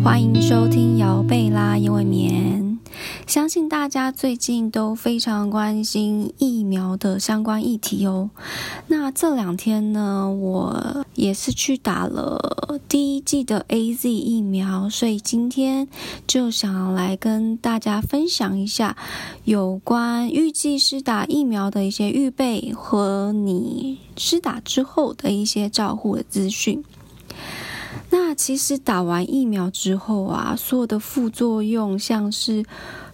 欢迎收听姚贝拉夜未眠。相信大家最近都非常关心疫苗的相关议题哦。那这两天呢，我也是去打了第一季的 A Z 疫苗，所以今天就想来跟大家分享一下有关预计施打疫苗的一些预备和你施打之后的一些照护的资讯。那其实打完疫苗之后啊，所有的副作用，像是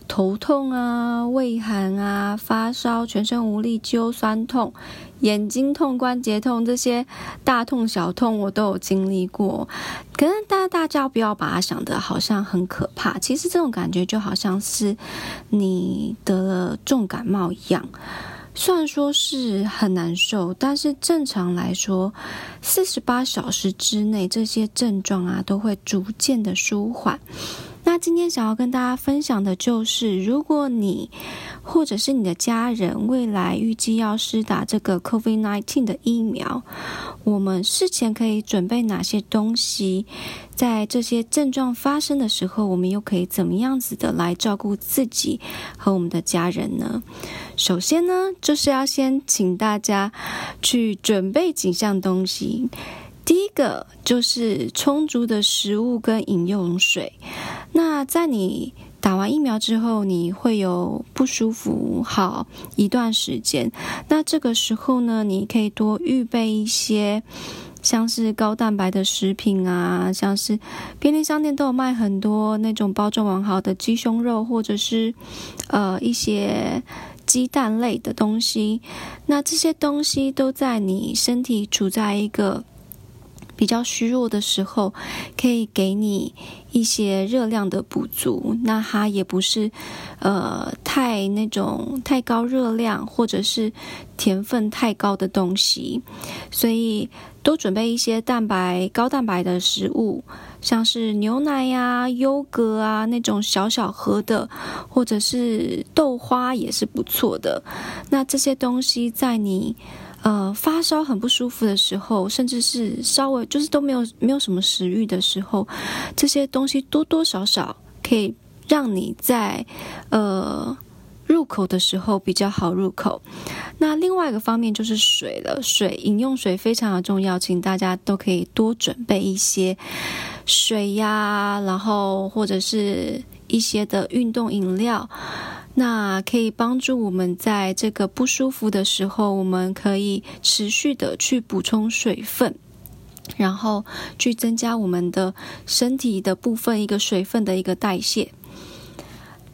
头痛啊、胃寒啊、发烧、全身无力、肌酸痛、眼睛痛、关节痛这些大痛小痛，我都有经历过。可能大家大家不要把它想的好像很可怕，其实这种感觉就好像是你得了重感冒一样。虽然说是很难受，但是正常来说，四十八小时之内，这些症状啊都会逐渐的舒缓。那今天想要跟大家分享的就是，如果你或者是你的家人未来预计要施打这个 COVID-19 的疫苗，我们事前可以准备哪些东西？在这些症状发生的时候，我们又可以怎么样子的来照顾自己和我们的家人呢？首先呢，就是要先请大家去准备几项东西。第一个就是充足的食物跟饮用水。那在你打完疫苗之后，你会有不舒服好一段时间。那这个时候呢，你可以多预备一些，像是高蛋白的食品啊，像是便利商店都有卖很多那种包装完好的鸡胸肉，或者是呃一些鸡蛋类的东西。那这些东西都在你身体处在一个。比较虚弱的时候，可以给你一些热量的补足。那它也不是，呃，太那种太高热量或者是甜分太高的东西，所以多准备一些蛋白高蛋白的食物，像是牛奶呀、优格啊那种小小盒的，或者是豆花也是不错的。那这些东西在你。呃，发烧很不舒服的时候，甚至是稍微就是都没有没有什么食欲的时候，这些东西多多少少可以让你在呃入口的时候比较好入口。那另外一个方面就是水了，水饮用水非常的重要，请大家都可以多准备一些水呀，然后或者是一些的运动饮料。那可以帮助我们在这个不舒服的时候，我们可以持续的去补充水分，然后去增加我们的身体的部分一个水分的一个代谢。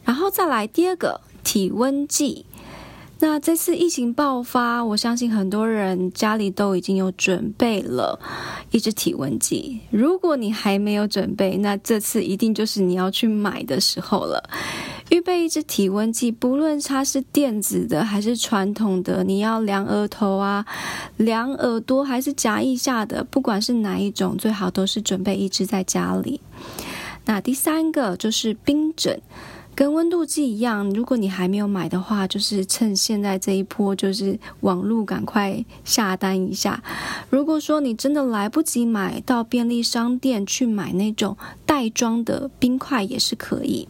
然后再来第二个体温计。那这次疫情爆发，我相信很多人家里都已经有准备了一支体温计。如果你还没有准备，那这次一定就是你要去买的时候了。预备一支体温计，不论它是电子的还是传统的，你要量额头啊、量耳朵还是夹腋下的，不管是哪一种，最好都是准备一支在家里。那第三个就是冰枕，跟温度计一样，如果你还没有买的话，就是趁现在这一波，就是网络赶快下单一下。如果说你真的来不及买到便利商店去买那种袋装的冰块，也是可以。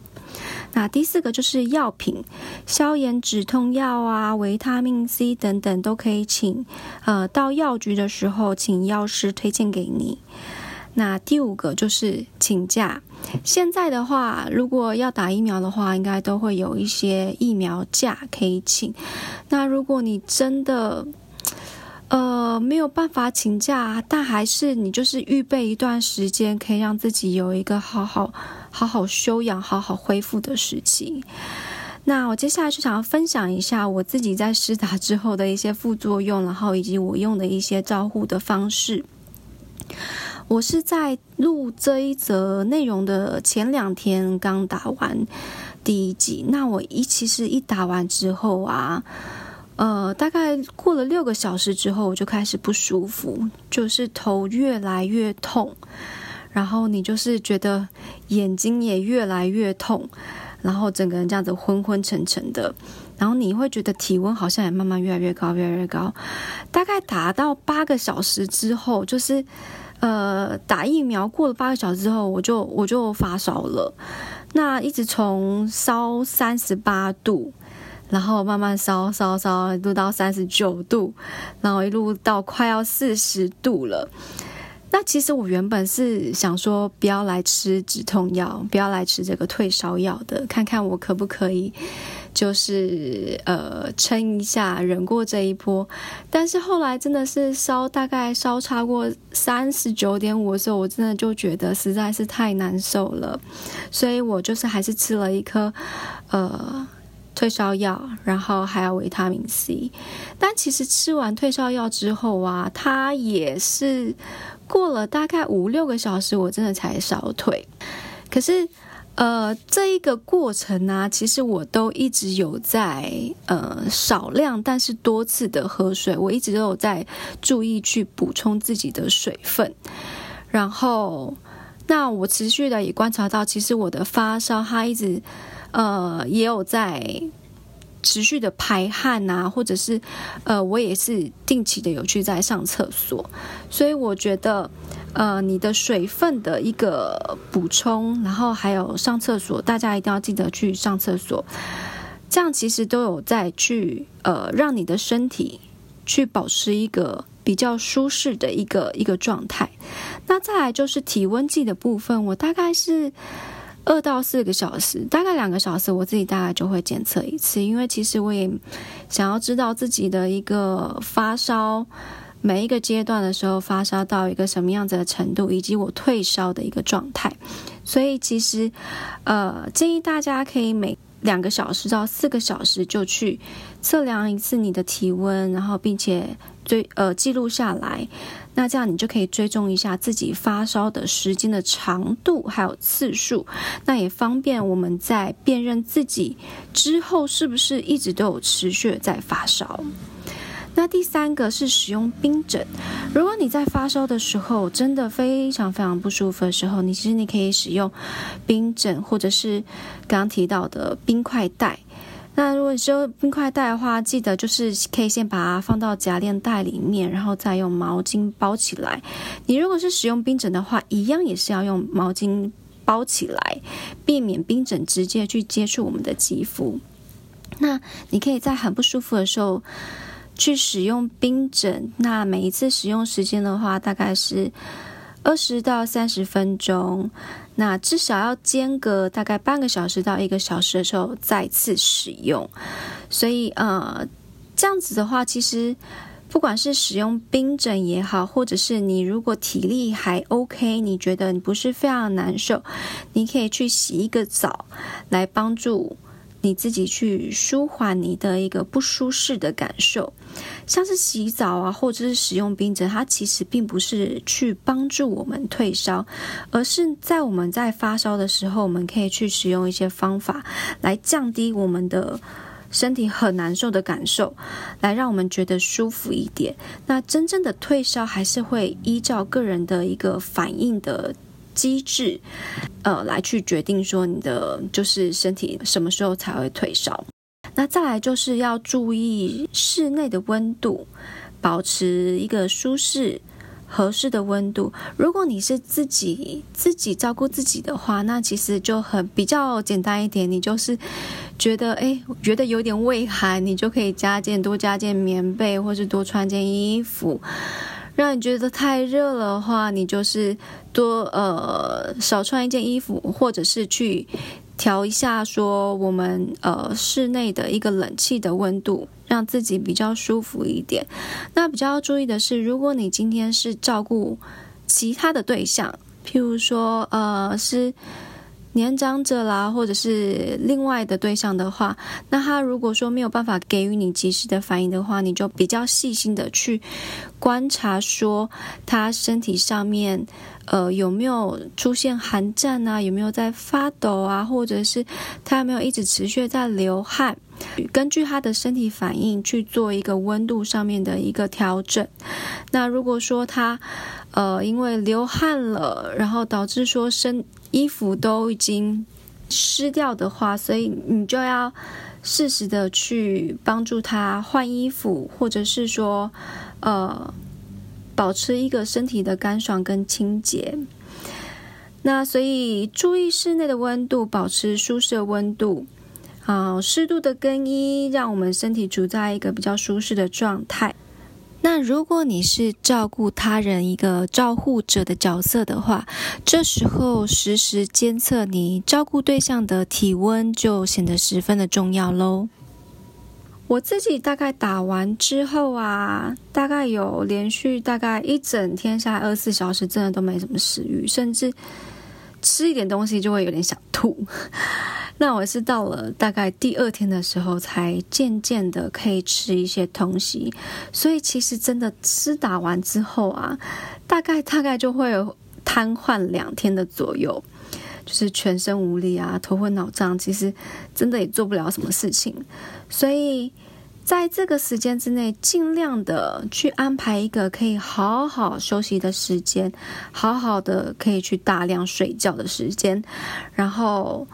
那第四个就是药品，消炎止痛药啊，维他命 C 等等都可以请，呃，到药局的时候请药师推荐给你。那第五个就是请假，现在的话，如果要打疫苗的话，应该都会有一些疫苗假可以请。那如果你真的，呃，没有办法请假，但还是你就是预备一段时间，可以让自己有一个好好好好休养、好好恢复的时期。那我接下来就想要分享一下我自己在施打之后的一些副作用，然后以及我用的一些照护的方式。我是在录这一则内容的前两天刚打完第一集，那我一其实一打完之后啊。呃，大概过了六个小时之后，我就开始不舒服，就是头越来越痛，然后你就是觉得眼睛也越来越痛，然后整个人这样子昏昏沉沉的，然后你会觉得体温好像也慢慢越来越高，越来越高。大概打到八个小时之后，就是呃，打疫苗过了八个小时之后，我就我就发烧了。那一直从烧三十八度，然后慢慢烧烧烧，一路到三十九度，然后一路到快要四十度了。那其实我原本是想说，不要来吃止痛药，不要来吃这个退烧药的，看看我可不可以。就是呃撑一下，忍过这一波，但是后来真的是烧，大概烧超过三十九点五的时候，我真的就觉得实在是太难受了，所以我就是还是吃了一颗呃退烧药，然后还有维他命 C，但其实吃完退烧药之后啊，它也是过了大概五六个小时，我真的才烧退，可是。呃，这一个过程呢，其实我都一直有在呃少量但是多次的喝水，我一直都有在注意去补充自己的水分。然后，那我持续的也观察到，其实我的发烧它一直呃也有在。持续的排汗呐，或者是，呃，我也是定期的有去在上厕所，所以我觉得，呃，你的水分的一个补充，然后还有上厕所，大家一定要记得去上厕所，这样其实都有在去，呃，让你的身体去保持一个比较舒适的一个一个状态。那再来就是体温计的部分，我大概是。二到四个小时，大概两个小时，我自己大概就会检测一次，因为其实我也想要知道自己的一个发烧，每一个阶段的时候发烧到一个什么样子的程度，以及我退烧的一个状态。所以其实，呃，建议大家可以每两个小时到四个小时就去测量一次你的体温，然后并且追呃记录下来。那这样你就可以追踪一下自己发烧的时间的长度还有次数，那也方便我们在辨认自己之后是不是一直都有持续在发烧。那第三个是使用冰枕，如果你在发烧的时候真的非常非常不舒服的时候，你其实你可以使用冰枕或者是刚刚提到的冰块袋。那如果你用冰块袋的话，记得就是可以先把它放到夹链袋里面，然后再用毛巾包起来。你如果是使用冰枕的话，一样也是要用毛巾包起来，避免冰枕直接去接触我们的肌肤。那你可以在很不舒服的时候去使用冰枕。那每一次使用时间的话，大概是二十到三十分钟。那至少要间隔大概半个小时到一个小时的时候再次使用，所以呃，这样子的话，其实不管是使用冰枕也好，或者是你如果体力还 OK，你觉得你不是非常难受，你可以去洗一个澡来帮助。你自己去舒缓你的一个不舒适的感受，像是洗澡啊，或者是使用冰枕，它其实并不是去帮助我们退烧，而是在我们在发烧的时候，我们可以去使用一些方法来降低我们的身体很难受的感受，来让我们觉得舒服一点。那真正的退烧还是会依照个人的一个反应的。机制，呃，来去决定说你的就是身体什么时候才会退烧。那再来就是要注意室内的温度，保持一个舒适合适的温度。如果你是自己自己照顾自己的话，那其实就很比较简单一点。你就是觉得哎，觉得有点畏寒，你就可以加件多加件棉被，或是多穿件衣服。让你觉得太热的话，你就是多呃少穿一件衣服，或者是去调一下说我们呃室内的一个冷气的温度，让自己比较舒服一点。那比较要注意的是，如果你今天是照顾其他的对象，譬如说呃是。年长者啦，或者是另外的对象的话，那他如果说没有办法给予你及时的反应的话，你就比较细心的去观察，说他身体上面呃有没有出现寒战啊，有没有在发抖啊，或者是他有没有一直持续在流汗，根据他的身体反应去做一个温度上面的一个调整。那如果说他呃因为流汗了，然后导致说身衣服都已经湿掉的话，所以你就要适时的去帮助他换衣服，或者是说，呃，保持一个身体的干爽跟清洁。那所以注意室内的温度，保持舒适温度，啊，适度的更衣，让我们身体处在一个比较舒适的状态。那如果你是照顾他人一个照护者的角色的话，这时候实时监测你照顾对象的体温就显得十分的重要喽。我自己大概打完之后啊，大概有连续大概一整天下来二十四小时，真的都没什么食欲，甚至吃一点东西就会有点想吐。那我是到了大概第二天的时候，才渐渐的可以吃一些东西。所以其实真的吃打完之后啊，大概大概就会瘫痪两天的左右，就是全身无力啊，头昏脑胀，其实真的也做不了什么事情。所以在这个时间之内，尽量的去安排一个可以好好休息的时间，好好的可以去大量睡觉的时间，然后。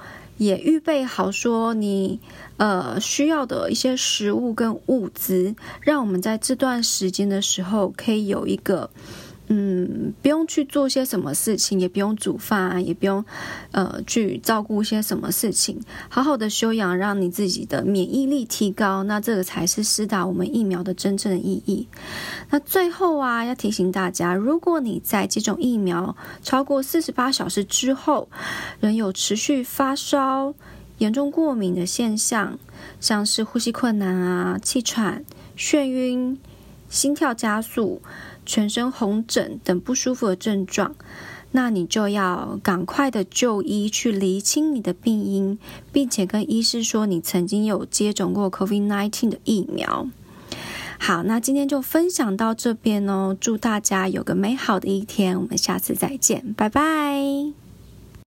也预备好说你呃需要的一些食物跟物资，让我们在这段时间的时候可以有一个嗯不用去做些什么事情，也不用煮饭，也不用呃去照顾一些什么事情，好好的休养，让你自己的免疫力提高。那这个才是施打我们疫苗的真正的意义。那最后啊，要提醒大家，如果你在接种疫苗超过四十八小时之后，仍有持续发烧、严重过敏的现象，像是呼吸困难啊、气喘、眩晕、心跳加速、全身红疹等不舒服的症状，那你就要赶快的就医，去厘清你的病因，并且跟医师说你曾经有接种过 COVID-19 的疫苗。好，那今天就分享到这边哦，祝大家有个美好的一天，我们下次再见，拜拜。